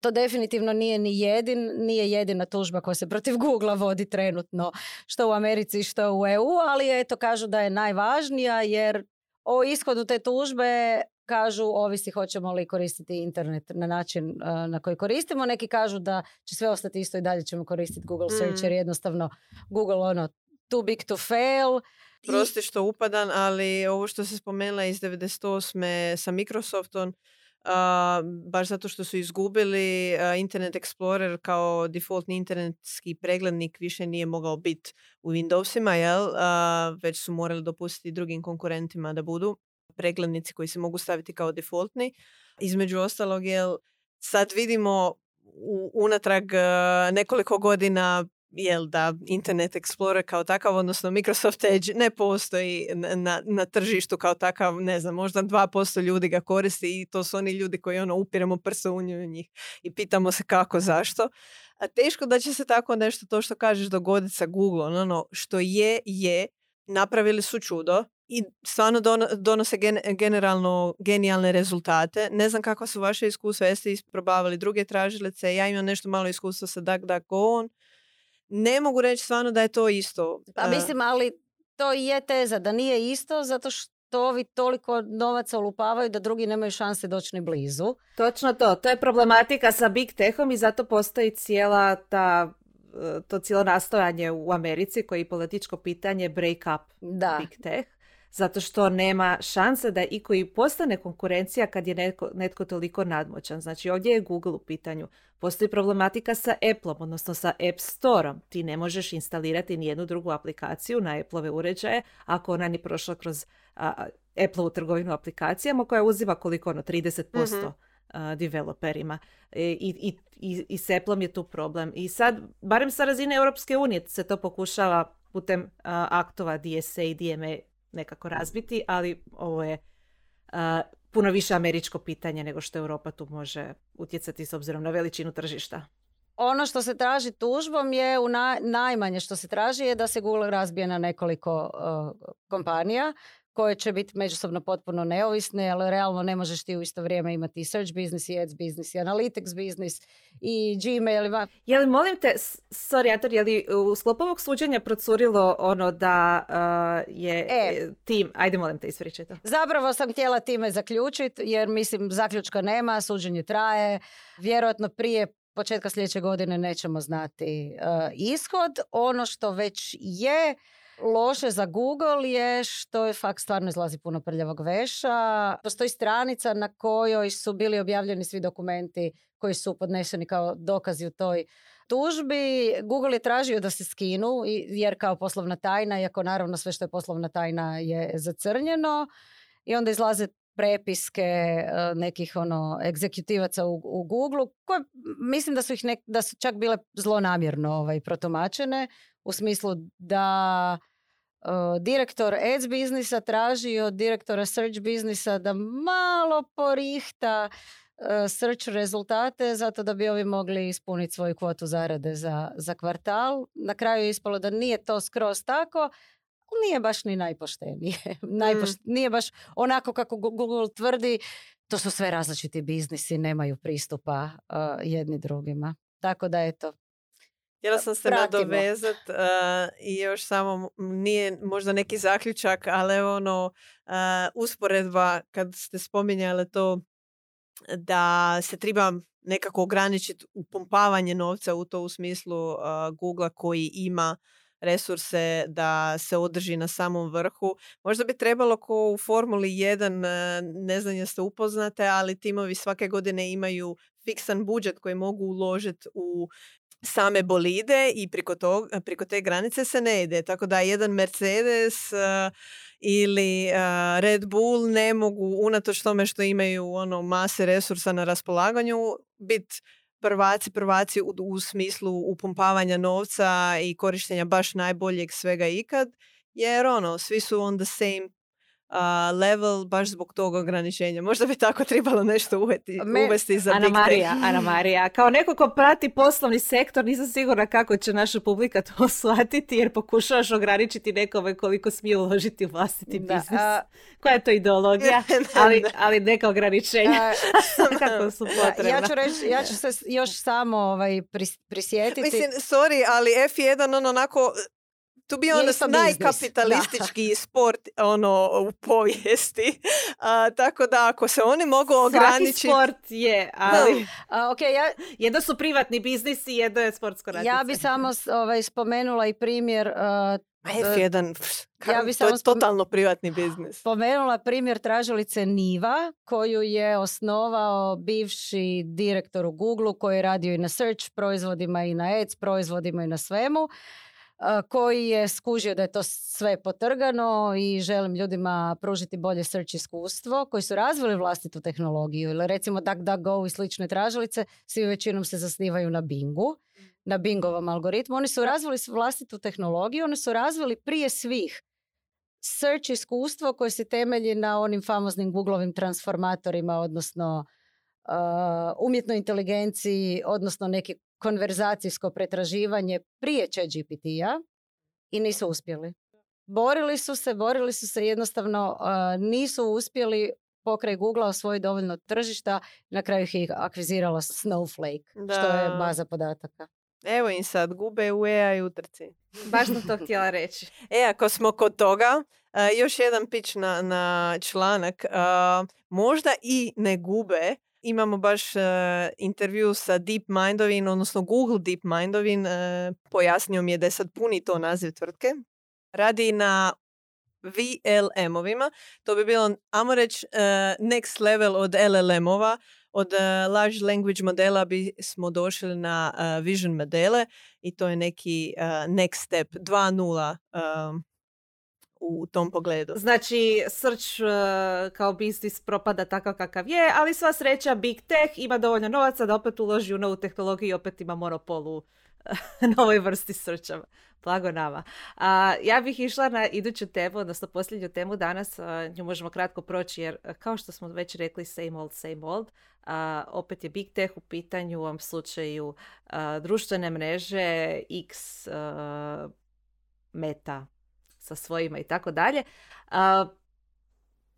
To definitivno nije ni jedin, nije jedina tužba koja se protiv Google vodi trenutno, što u Americi, što u EU, ali eto kažu da je najvažnija jer o ishodu te tužbe kažu ovisi hoćemo li koristiti internet na način na koji koristimo. Neki kažu da će sve ostati isto i dalje ćemo koristiti Google Search jer mm. jednostavno Google ono too big to fail. Prosti što upadan, ali ovo što se spomenula iz 98. sa Microsoftom, baš zato što su izgubili Internet Explorer kao defaultni internetski preglednik više nije mogao biti u Windowsima, jel? već su morali dopustiti drugim konkurentima da budu preglednici koji se mogu staviti kao defaultni. Između ostalog, jel, sad vidimo unatrag nekoliko godina jel da Internet Explorer kao takav, odnosno Microsoft Edge ne postoji na, na tržištu kao takav, ne znam, možda 2% ljudi ga koristi i to su oni ljudi koji ono upiremo prsa u njih i pitamo se kako, zašto. A teško da će se tako nešto, to što kažeš, dogoditi sa Google, ono, što je, je, napravili su čudo i stvarno donose generalno genijalne rezultate. Ne znam kakva su vaše iskustva, jeste isprobavali druge tražilice, ja imam nešto malo iskustva sa DuckDuckGo, ne mogu reći stvarno da je to isto. Pa mislim, ali to i je teza da nije isto zato što ovi toliko novaca olupavaju da drugi nemaju šanse doći ni blizu. Točno to. To je problematika sa Big Techom i zato postoji cijela ta to cijelo nastojanje u Americi koji je političko pitanje break up da. Big Tech zato što nema šanse da i koji postane konkurencija kad je netko, netko toliko nadmoćan. Znači ovdje je Google u pitanju. Postoji problematika sa Appleom, odnosno sa App Storeom. Ti ne možeš instalirati nijednu drugu aplikaciju na Appleove uređaje ako ona ni prošla kroz a, Appleovu trgovinu aplikacijama koja uzima koliko ono 30% mm developerima. E, I, i, i, I s Appleom je tu problem. I sad, barem sa razine Europske unije se to pokušava putem aktova DSA i DMA nekako razbiti, ali ovo je puno više američko pitanje nego što Europa tu može utjecati s obzirom na veličinu tržišta. Ono što se traži tužbom je u najmanje što se traži je da se Google razbije na nekoliko kompanija koje će biti međusobno potpuno neovisne, ali realno ne možeš ti u isto vrijeme imati i search business, i ads business, i analytics business, i Gmail. Je li, molim te, sorry, Ator, je li u sklopu ovog suđenja procurilo ono da uh, je e, tim, ajde molim te, ispričaj to. Zapravo sam htjela time zaključiti, jer mislim zaključka nema, suđenje traje, vjerojatno prije početka sljedeće godine nećemo znati uh, ishod. Ono što već je loše za Google je što je fakt stvarno izlazi puno prljavog veša. Postoji stranica na kojoj su bili objavljeni svi dokumenti koji su podneseni kao dokazi u toj tužbi. Google je tražio da se skinu jer kao poslovna tajna, iako naravno sve što je poslovna tajna je zacrnjeno. I onda izlaze prepiske e, nekih ono egzekutivaca u, u Google koje mislim da su ih da su čak bile zlonamjerno ovaj, protumačene u smislu da direktor ads biznisa traži od direktora search biznisa da malo porihta e, search rezultate zato da bi ovi mogli ispuniti svoju kvotu zarade za, za kvartal. Na kraju je ispalo da nije to skroz tako, nije baš ni najpoštenije. [LAUGHS] Mm. Nije baš onako kako Google tvrdi, to su sve različiti biznisi, nemaju pristupa uh, jedni drugima. Tako da eto, Htjela sam se nadovezat uh, i još samo nije možda neki zaključak, ali ono uh, usporedba kad ste spominjali to da se treba nekako ograničiti upumpavanje novca u to u smislu uh, Google koji ima resurse da se održi na samom vrhu. Možda bi trebalo ko u Formuli 1, ne znam jeste upoznate, ali timovi svake godine imaju fiksan budžet koji mogu uložiti u same bolide i preko, to, preko te granice se ne ide. Tako da jedan Mercedes uh, ili uh, Red Bull ne mogu, unatoč tome što imaju ono mase resursa na raspolaganju, biti prvaci, prvaci u, u smislu upumpavanja novca i korištenja baš najboljeg svega ikad, jer ono, svi su on the same level baš zbog tog ograničenja. Možda bi tako trebalo nešto uveti, uvesti za Ana Marija, Ana Marija, kao neko ko prati poslovni sektor, nisam sigurna kako će naša publika to [LAUGHS] shvatiti jer pokušavaš ograničiti nekome koliko smije uložiti u vlastiti biznis. Koja je to ideologija? [LAUGHS] ali, ali neka ograničenja. [LAUGHS] kako su potrebna. Ja ću, reći, ja ću se još samo ovaj, prisjetiti. Mislim, sorry, ali F1 on onako to bi ono najkapitalistički sport ono u povijesti. A, tako da ako se oni mogu ograničiti... Svaki sport je, ali... A, okay, ja... Jedno su privatni biznisi, jedno je sportsko natjecanje. Ja bi samo ovaj, spomenula i primjer... Uh, F1, ja bi to je totalno privatni biznis. Spomenula primjer tražilice Niva, koju je osnovao bivši direktor u Google koji je radio i na search proizvodima i na ads proizvodima i na svemu koji je skužio da je to sve potrgano i želim ljudima pružiti bolje search iskustvo, koji su razvili vlastitu tehnologiju ili recimo DuckDuckGo i slične tražilice, svi većinom se zasnivaju na Bingu, na Bingovom algoritmu. Oni su razvili vlastitu tehnologiju, oni su razvili prije svih search iskustvo koje se temelji na onim famoznim Googlovim transformatorima, odnosno uh, umjetnoj inteligenciji, odnosno neki konverzacijsko pretraživanje prije GPT-a i nisu uspjeli. Borili su se, borili su se jednostavno, nisu uspjeli pokraj Google osvojiti dovoljno tržišta, na kraju ih je akvizirala Snowflake, što je baza podataka. Evo im sad, gube u AI utrci. [LAUGHS] Baš sam to htjela reći. E, ako smo kod toga, još jedan pić na, na članak. možda i ne gube, Imamo baš uh, intervju sa DeepMindovin, odnosno Google DeepMindovin. Uh, pojasnio mi je da je sad puni to naziv tvrtke. Radi na VLM-ovima. To bi bilo, amo reći, uh, next level od LLM-ova. Od uh, large language modela bi smo došli na uh, vision modele i to je neki next step 2.0 um, u tom pogledu. Znači, search kao biznis propada takav kakav je, ali sva sreća Big Tech ima dovoljno novaca da opet uloži u novu tehnologiju i opet ima monopol u [LAUGHS] novoj vrsti searcha. Blago nama. A, ja bih išla na iduću temu, odnosno posljednju temu danas, nju možemo kratko proći jer kao što smo već rekli same old, same old, a, opet je Big Tech u pitanju u ovom slučaju društvene mreže, X, Meta sa svojima i tako dalje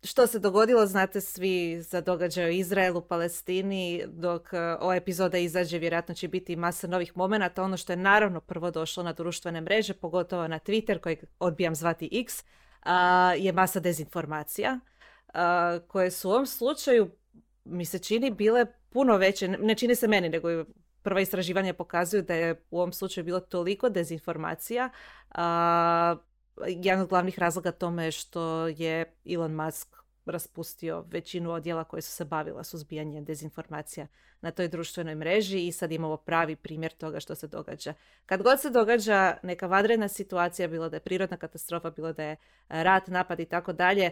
što se dogodilo, znate svi za događaj u Izraelu, Palestini, dok e, ova epizoda izađe, vjerojatno će biti masa novih momenata. Ono što je naravno prvo došlo na društvene mreže, pogotovo na Twitter, kojeg odbijam zvati X, je masa dezinformacija, koje su u ovom slučaju, mi se čini, bile puno veće, ne čini se meni, nego prva istraživanja pokazuju da je u ovom slučaju bilo toliko dezinformacija, jedan od glavnih razloga tome je što je Elon Musk raspustio većinu odjela koje su se bavila suzbijanjem dezinformacija na toj društvenoj mreži i sad imamo pravi primjer toga što se događa. Kad god se događa neka vadrena situacija, bilo da je prirodna katastrofa, bilo da je rat, napad i tako dalje,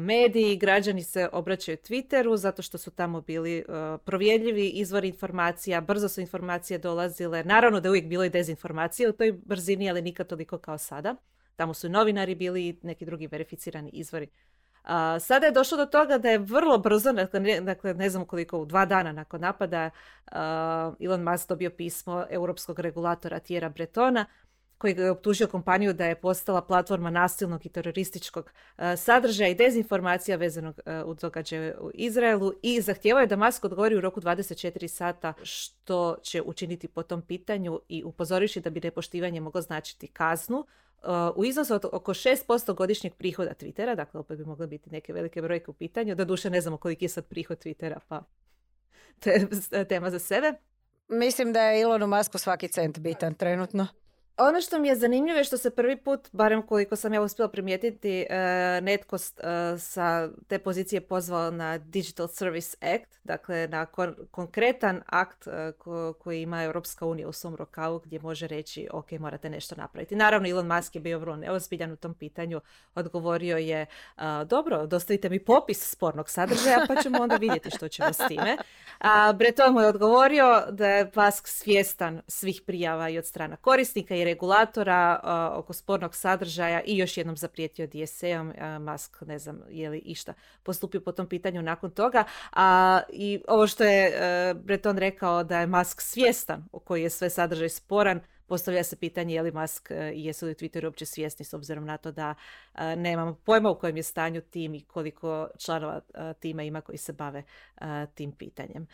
mediji, građani se obraćaju Twitteru zato što su tamo bili provjedljivi izvori informacija, brzo su informacije dolazile. Naravno da je uvijek bilo i dezinformacije u toj brzini, ali nikad toliko kao sada. Tamo su novinari bili i neki drugi verificirani izvori. A, sada je došlo do toga da je vrlo brzo, dakle ne, ne znam koliko, u dva dana nakon napada, Elon Musk dobio pismo europskog regulatora Tjera Bretona, koji je optužio kompaniju da je postala platforma nasilnog i terorističkog sadržaja i dezinformacija vezanog u događaje u Izraelu i zahtijevao je da Musk odgovori u roku 24 sata što će učiniti po tom pitanju i upozoriši da bi nepoštivanje moglo značiti kaznu u iznosu od oko 6% godišnjeg prihoda Twittera, dakle opet bi mogle biti neke velike brojke u pitanju, da duše ne znamo koliki je sad prihod Twittera, pa to je tema za sebe. Mislim da je Elonu Musku svaki cent bitan trenutno. Ono što mi je zanimljivo je što se prvi put, barem koliko sam ja uspjela primijetiti, e, netko e, sa te pozicije pozvao na Digital Service Act, dakle na konkretan akt e, koji ima Europska unija u svom rokavu gdje može reći ok, morate nešto napraviti. Naravno, Elon Musk je bio vrlo neozbiljan u tom pitanju, odgovorio je dobro, dostavite mi popis spornog sadržaja pa ćemo onda vidjeti što ćemo s time. A Breton mu je odgovorio da je Musk svjestan svih prijava i od strana korisnika i regulatora oko spornog sadržaja i još jednom zaprijetio DSA-om. Musk ne znam je li išta postupio po tom pitanju nakon toga. A, I ovo što je uh, Breton rekao da je Musk svjestan o koji je sve sadržaj sporan, Postavlja se pitanje je li Musk e, i jesu li Twitter uopće svjesni s obzirom na to da uh, nemamo pojma u kojem je stanju tim i koliko članova tima ima koji se bave tim pitanjem.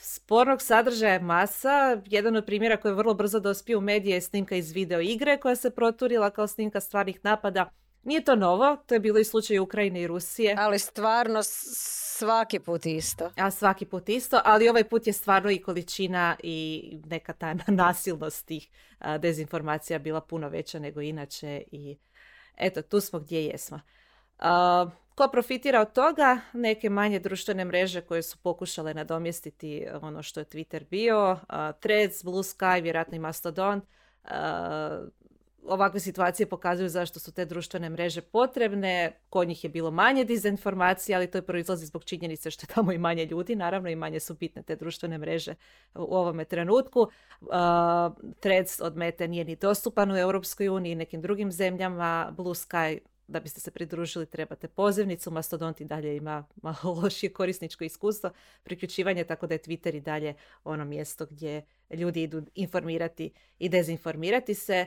Spornog sadržaja masa. Jedan od primjera koji je vrlo brzo dospio u medije je snimka iz video igre koja se proturila kao snimka stvarnih napada. Nije to novo, to je bilo i slučaj Ukrajine i Rusije. Ali stvarno svaki put isto. A svaki put isto, ali ovaj put je stvarno i količina i neka ta [LAUGHS] nasilnost tih dezinformacija bila puno veća nego inače i eto, tu smo gdje jesmo. Ko profitira od toga? Neke manje društvene mreže koje su pokušale nadomjestiti ono što je Twitter bio, Threads, Blue Sky, vjerojatno i Mastodon. Ovakve situacije pokazuju zašto su te društvene mreže potrebne. Kod njih je bilo manje dezinformacija, ali to je proizlazi zbog činjenice što je tamo i manje ljudi, naravno i manje su bitne te društvene mreže u ovome trenutku. Threads od Mete nije ni dostupan u Europskoj uniji i nekim drugim zemljama. Blue Sky da biste se pridružili trebate pozivnicu, Mastodont i dalje ima [LAUGHS] malo lošije korisničko iskustvo priključivanje, tako da je Twitter i dalje ono mjesto gdje ljudi idu informirati i dezinformirati se.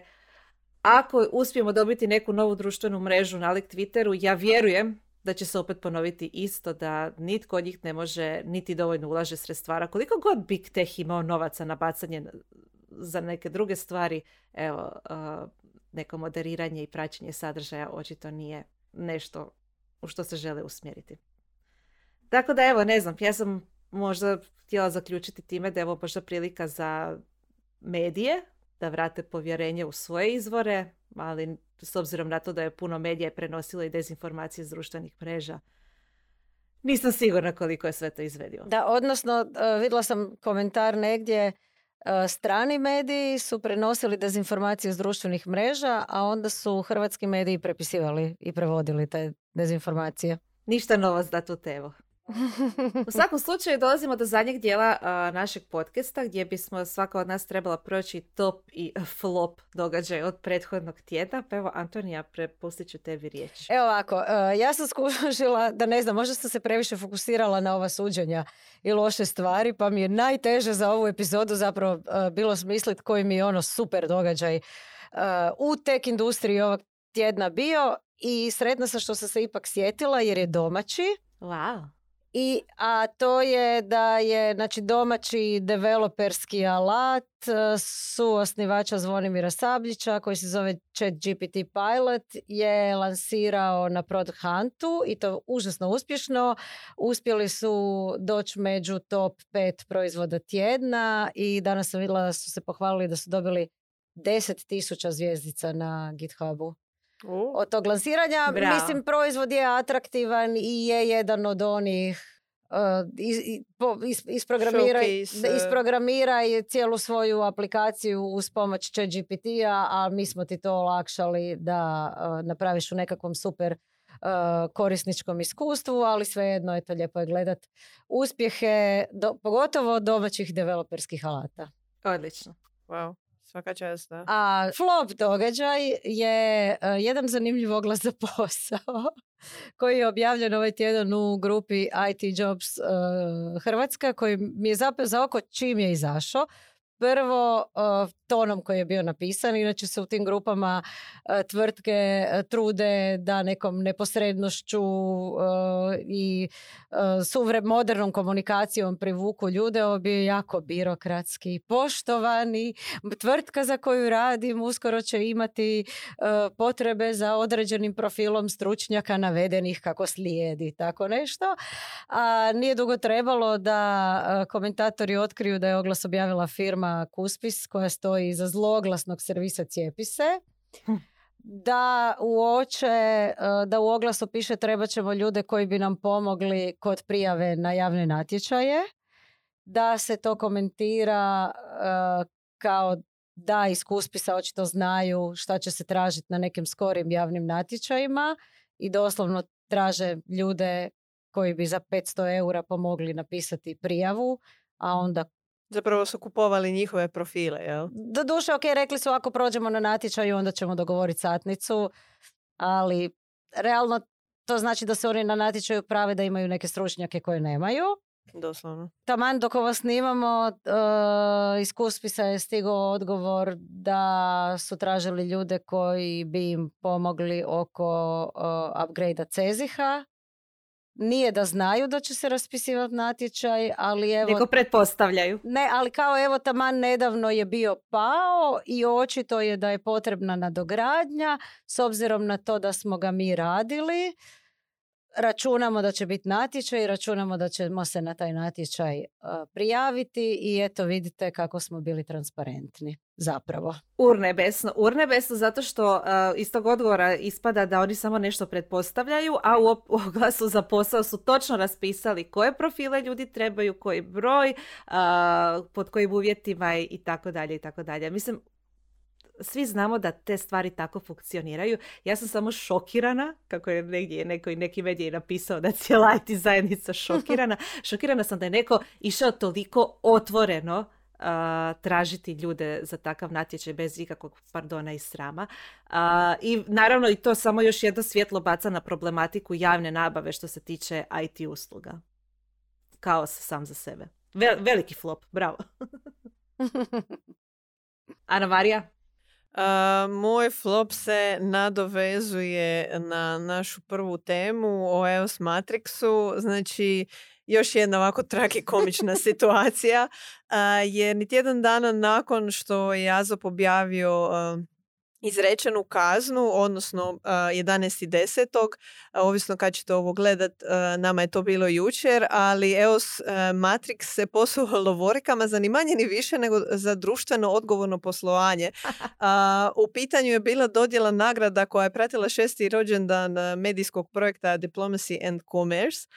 Ako uspijemo dobiti neku novu društvenu mrežu nalik Twitteru, ja vjerujem da će se opet ponoviti isto da nitko od njih ne može niti dovoljno ulaže sredstvara. Koliko god Big Tech imao novaca na bacanje za neke druge stvari, evo, neko moderiranje i praćenje sadržaja očito nije nešto u što se žele usmjeriti. Tako da evo, ne znam, ja sam možda htjela zaključiti time da je ovo možda prilika za medije da vrate povjerenje u svoje izvore, ali s obzirom na to da je puno medija prenosilo i dezinformacije iz društvenih mreža, nisam sigurna koliko je sve to izvedivo. Da, odnosno e, vidjela sam komentar negdje strani mediji su prenosili dezinformacije iz društvenih mreža, a onda su hrvatski mediji prepisivali i prevodili te dezinformacije. Ništa novo za tu temu. U svakom slučaju dolazimo do zadnjeg dijela našeg podcasta gdje bismo svaka od nas trebala proći top i flop događaj od prethodnog tjedna. Pa evo Antonija, prepustit ću tebi riječ. Evo ovako, ja sam skušala da ne znam, možda sam se previše fokusirala na ova suđenja i loše stvari, pa mi je najteže za ovu epizodu zapravo bilo smisliti koji mi je ono super događaj u tek industriji ovog tjedna bio i sretna sam što sam se ipak sjetila jer je domaći. Wow. I, a to je da je znači, domaći developerski alat e, su osnivača Zvonimira Sabljića koji se zove ChatGPT Pilot je lansirao na Product Huntu i to užasno uspješno. Uspjeli su doći među top 5 proizvoda tjedna i danas sam vidjela da su se pohvalili da su dobili 10.000 zvijezdica na GitHubu. Od tog lansiranja, mislim, proizvod je atraktivan i je jedan od onih Uh, is, isprogramira, isprogramira i cijelu svoju aplikaciju uz pomoć chat GPT-a, a mi smo ti to olakšali da uh, napraviš u nekakvom super uh, korisničkom iskustvu, ali svejedno je to lijepo je gledat uspjehe, do, pogotovo domaćih developerskih alata. Odlično. Wow. Svaka čast, A flop događaj je uh, jedan zanimljiv oglas za [LAUGHS] posao koji je objavljen ovaj tjedan u grupi IT Jobs uh, Hrvatska koji mi je zapeo za oko čim je izašao. Prvo, uh, tonom koji je bio napisan, inače se u tim grupama uh, tvrtke uh, trude da nekom neposrednošću i suvre modernom komunikacijom privuku ljude. Ovo bio jako birokratski. Poštovani, tvrtka za koju radim uskoro će imati potrebe za određenim profilom stručnjaka navedenih kako slijedi, tako nešto. A nije dugo trebalo da komentatori otkriju da je oglas objavila firma Kuspis koja stoji iza zloglasnog servisa Cijepise, hm. da uoče, da u oglasu piše treba ćemo ljude koji bi nam pomogli kod prijave na javne natječaje, da se to komentira e, kao da iz Kuspisa očito znaju šta će se tražiti na nekim skorim javnim natječajima i doslovno traže ljude koji bi za 500 eura pomogli napisati prijavu, a onda Zapravo su kupovali njihove profile, jel? Do duše, ok, rekli su ako prođemo na natječaju onda ćemo dogovoriti satnicu, ali realno to znači da se oni na natječaju prave da imaju neke stručnjake koje nemaju. Doslovno. Taman dok ovo snimamo, uh, iz Kuspisa je stigao odgovor da su tražili ljude koji bi im pomogli oko uh, upgrade Ceziha nije da znaju da će se raspisivati natječaj, ali evo... Nego pretpostavljaju. Ne, ali kao evo taman nedavno je bio pao i očito je da je potrebna nadogradnja s obzirom na to da smo ga mi radili računamo da će biti natječaj, računamo da ćemo se na taj natječaj prijaviti i eto vidite kako smo bili transparentni zapravo. Urnebesno, urnebesno zato što uh, iz tog odgovora ispada da oni samo nešto pretpostavljaju, a u oglasu za posao su točno raspisali koje profile ljudi trebaju, koji broj, pod kojim uvjetima i tako dalje i tako dalje. Mislim, svi znamo da te stvari tako funkcioniraju. Ja sam samo šokirana, kako je negdje neko i neki medij napisao da cijela [LAUGHS] IT zajednica šokirana. šokirana sam da je neko išao toliko otvoreno tražiti ljude za takav natječaj bez ikakvog pardona i srama. I naravno i to samo još jedno svjetlo baca na problematiku javne nabave što se tiče IT usluga. Kaos sam za sebe. veliki flop, bravo. [LAUGHS] Ana Marija? Moj flop se nadovezuje na našu prvu temu o EOS Matrixu. Znači, još jedna ovako tragikomična [LAUGHS] situacija. Uh, jer niti jedan dana nakon što je Azop objavio izrečenu kaznu, odnosno uh, 11.10. ovisno kad ćete ovo gledat, nama je to bilo jučer, ali EOS Matrix se [LAUGHS] posuo lovorikama za ni manje ni više nego za društveno odgovorno poslovanje. u pitanju je bila dodjela nagrada koja je pratila šesti rođendan medijskog projekta Diplomacy and Commerce.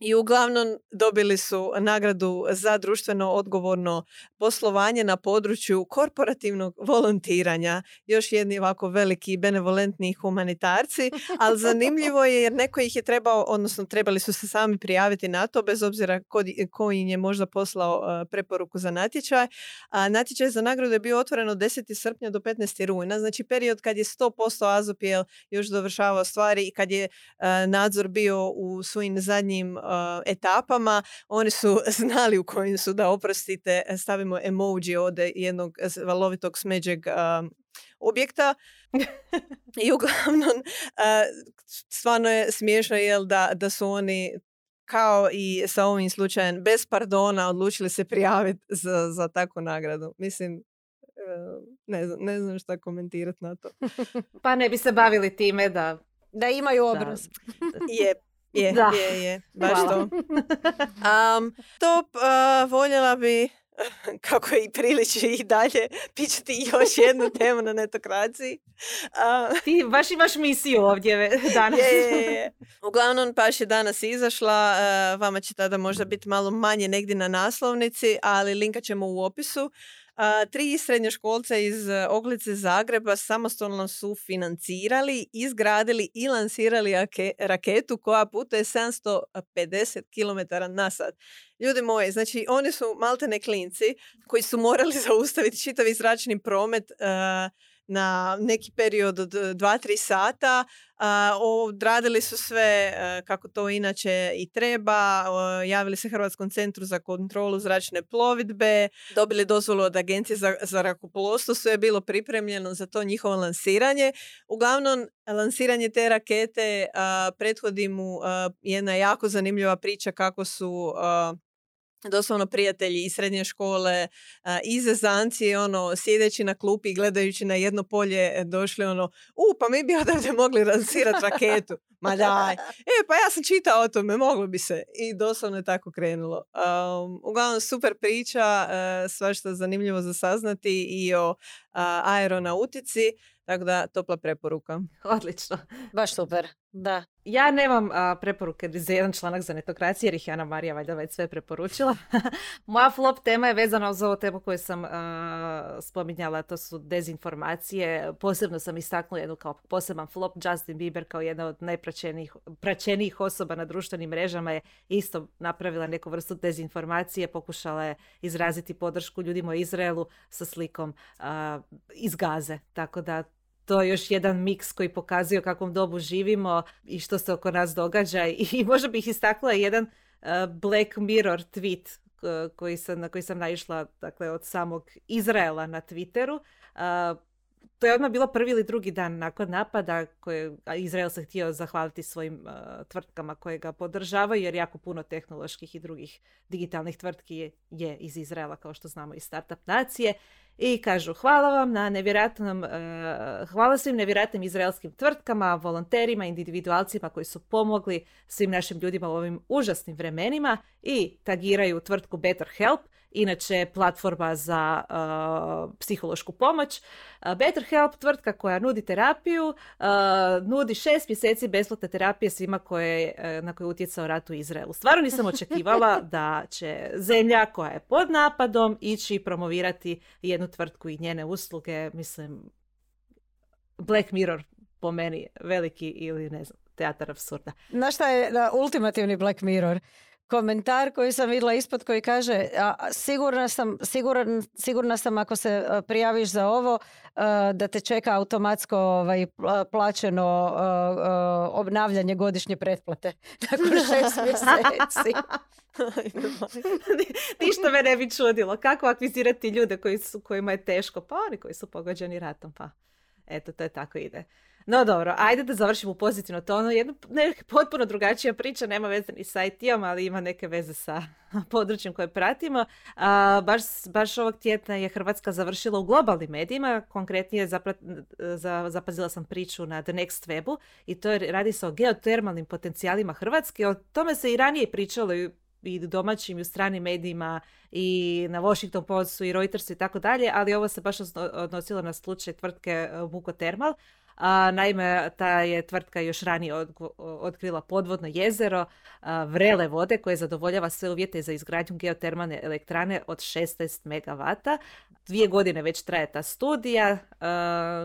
I uglavnom dobili su nagradu za društveno odgovorno poslovanje na području korporativnog volontiranja. Još jedni ovako veliki benevolentni humanitarci, ali [LAUGHS] zanimljivo je jer neko ih je trebao, odnosno trebali su se sami prijaviti na to, bez obzira ko, im je možda poslao preporuku za natječaj. A natječaj za nagradu je bio otvoren od 10. srpnja do 15. rujna, znači period kad je 100% Azopijel još dovršavao stvari i kad je nadzor bio u svojim zadnjim etapama, oni su [LAUGHS] znali u kojim su, da oprostite, stavimo emoji od jednog valovitog smeđeg objekta i [LAUGHS] uglavnom stvarno je smiješno jel da, da su oni kao i sa ovim slučajem bez pardona odlučili se prijaviti za, za takvu nagradu. Mislim, ne znam, ne znam šta komentirati na to. [LAUGHS] pa ne bi se bavili time da... Da imaju obraz. je, je, da. je, je, [LAUGHS] baš to. Um, top, uh, voljela bi [LAUGHS] kako i priliči i dalje pićati još jednu [LAUGHS] temu na netokraciji. Uh, Ti baš imaš misiju ovdje danas. je, je, je. Uglavnom baš je danas izašla, uh, vama će tada možda biti malo manje negdje na naslovnici, ali linka ćemo u opisu tri srednjoškolca iz e, Oglice Zagreba samostalno su financirali, izgradili i lansirali raketu koja putuje 750 km na sat. Ljudi moji, znači oni su maltene klinci koji su morali [LAUGHS] zaustaviti čitavi zračni promet uh, na neki period od 2-3 e, sata. Odradili su sve e, kako to inače i treba. Javili se Hrvatskom centru za kontrolu zračne plovidbe. Dobili dozvolu od Agencije za zrakoplovstvo. Sve je bilo pripremljeno za to njihovo lansiranje. Uglavnom, lansiranje te rakete prethodi mu jedna jako zanimljiva priča kako su doslovno prijatelji iz srednje škole, iz Zezancije, ono, sjedeći na klupi i gledajući na jedno polje, e, došli ono, u, pa mi bi [LAUGHS] odavde mogli lansirati raketu. Ma daj. E, pa ja sam čitao o tome, moglo bi se. I doslovno je tako krenulo. Um, uglavnom, super priča, uh, svašta zanimljivo za saznati i o uh, aeronautici. Tako da, topla preporuka. Odlično. Baš super, da. Ja nemam preporuke za jedan članak za netokracije jer ih Ana Marija valjda već sve preporučila. [LAUGHS] Moja flop tema je vezana uz ovu temu koju sam spominjala, to su dezinformacije. Posebno sam istaknula jednu kao poseban flop. Justin Bieber kao jedna od najpraćenijih osoba na društvenim mrežama je isto napravila neku vrstu dezinformacije, pokušala je izraziti podršku ljudima u Izraelu sa slikom iz Gaze. Tako da to još jedan miks koji pokazuje u kakvom dobu živimo i što se oko nas događa. I možda bih istakla jedan uh, Black Mirror tweet koji sam, na koji sam naišla dakle, od samog Izraela na Twitteru. To je odmah bilo prvi ili drugi dan nakon napada koje Izrael se htio zahvaliti svojim uh, tvrtkama koje ga podržavaju jer jako puno tehnoloških i drugih digitalnih tvrtki je, je iz Izraela kao što znamo iz startup nacije. I kažu hvala vam na nevjerojatnom, uh, hvala svim nevjerojatnim izraelskim tvrtkama, volonterima, individualcima koji su pomogli svim našim ljudima u ovim užasnim vremenima i tagiraju tvrtku Better Help inače platforma za uh, psihološku pomoć. Uh, BetterHelp, tvrtka koja nudi terapiju, uh, nudi šest mjeseci besplatne terapije svima koje, na koje je utjecao rat u Izraelu. Stvarno nisam [LAUGHS] očekivala da će zemlja koja je pod napadom ići promovirati jednu tvrtku i njene usluge. Mislim, Black Mirror po meni veliki ili ne znam, teatar absurda. Znaš šta je ultimativni Black Mirror? Komentar koji sam vidjela ispod koji kaže a, sigurna, sam, siguran, sigurna sam ako se prijaviš za ovo da te čeka automatsko ovaj, plaćeno obnavljanje godišnje pretplate [LAUGHS] nakon šest [LAUGHS] mjeseci. [LAUGHS] Ništa me ne bi čudilo. Kako akvizirati ljude koji su, kojima je teško? Pa oni koji su pogođeni ratom. Pa eto, to je tako ide. No dobro, ajde da završimo pozitivno tono. Jedna ne, potpuno drugačija priča, nema veze ni sa IT-om, ali ima neke veze sa [LAUGHS] područjem koje pratimo. A, baš, baš ovog tjedna je Hrvatska završila u globalnim medijima, konkretnije zaprat, za, zapazila sam priču na The Next Webu i to je, radi se o geotermalnim potencijalima Hrvatske. O tome se i ranije pričalo i i domaćim i u stranim medijima i na Washington Postu i Reutersu i tako dalje, ali ovo se baš odnosilo na slučaj tvrtke Bukotermal, a, naime, ta je tvrtka još ranije otkrila podvodno jezero vrele vode koje zadovoljava sve uvjete za izgradnju geotermalne elektrane od 16 MW. Dvije godine već traje ta studija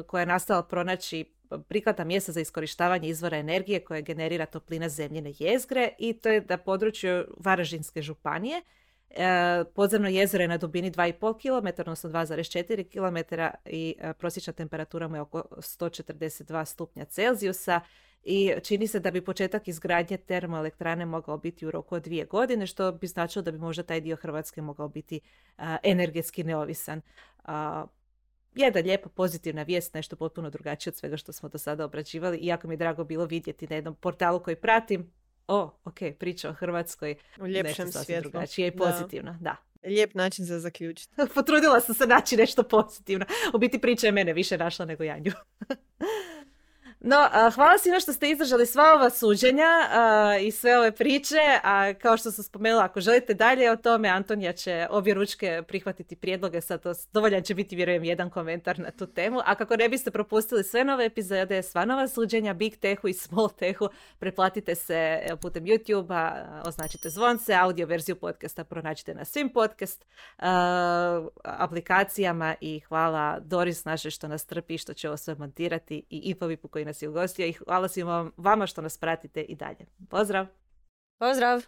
koja je nastala pronaći prikladna mjesta za iskorištavanje izvora energije koje generira toplina zemljine jezgre i to je na području Varaždinske županije. E, podzemno jezero je na dubini 2,5 km, odnosno 2,4 km i e, prosječna temperatura mu je oko 142 stupnja Celzijusa i čini se da bi početak izgradnje termoelektrane mogao biti u roku od dvije godine, što bi značilo da bi možda taj dio Hrvatske mogao biti e, energetski neovisan. Jedna lijepa pozitivna vijest, nešto potpuno drugačije od svega što smo do sada obrađivali. Iako mi je drago bilo vidjeti na jednom portalu koji pratim, o, ok, priča o Hrvatskoj. U ljepšem svijetu. drugačije i pozitivno, da. Lijep način za zaključiti. [LAUGHS] Potrudila sam se naći nešto pozitivno. U biti priča je mene više našla nego ja nju. [LAUGHS] No, hvala svima što ste izdržali sva ova suđenja i sve ove priče, a kao što sam spomenula, ako želite dalje o tome, Antonija će obje ručke prihvatiti prijedloge, sad to dovoljan će biti, vjerujem, jedan komentar na tu temu, a kako ne biste propustili sve nove epizode, sva nova suđenja, Big Tehu i Small Tehu, preplatite se putem YouTube-a, označite zvonce, audio verziju podcasta pronaćite na svim podcast aplikacijama i hvala Doris naše što nas trpi, što će ovo sve montirati i Infovipu koji nas nas je ugostio i hvala svima vama što nas pratite i dalje. Pozdrav! Pozdrav!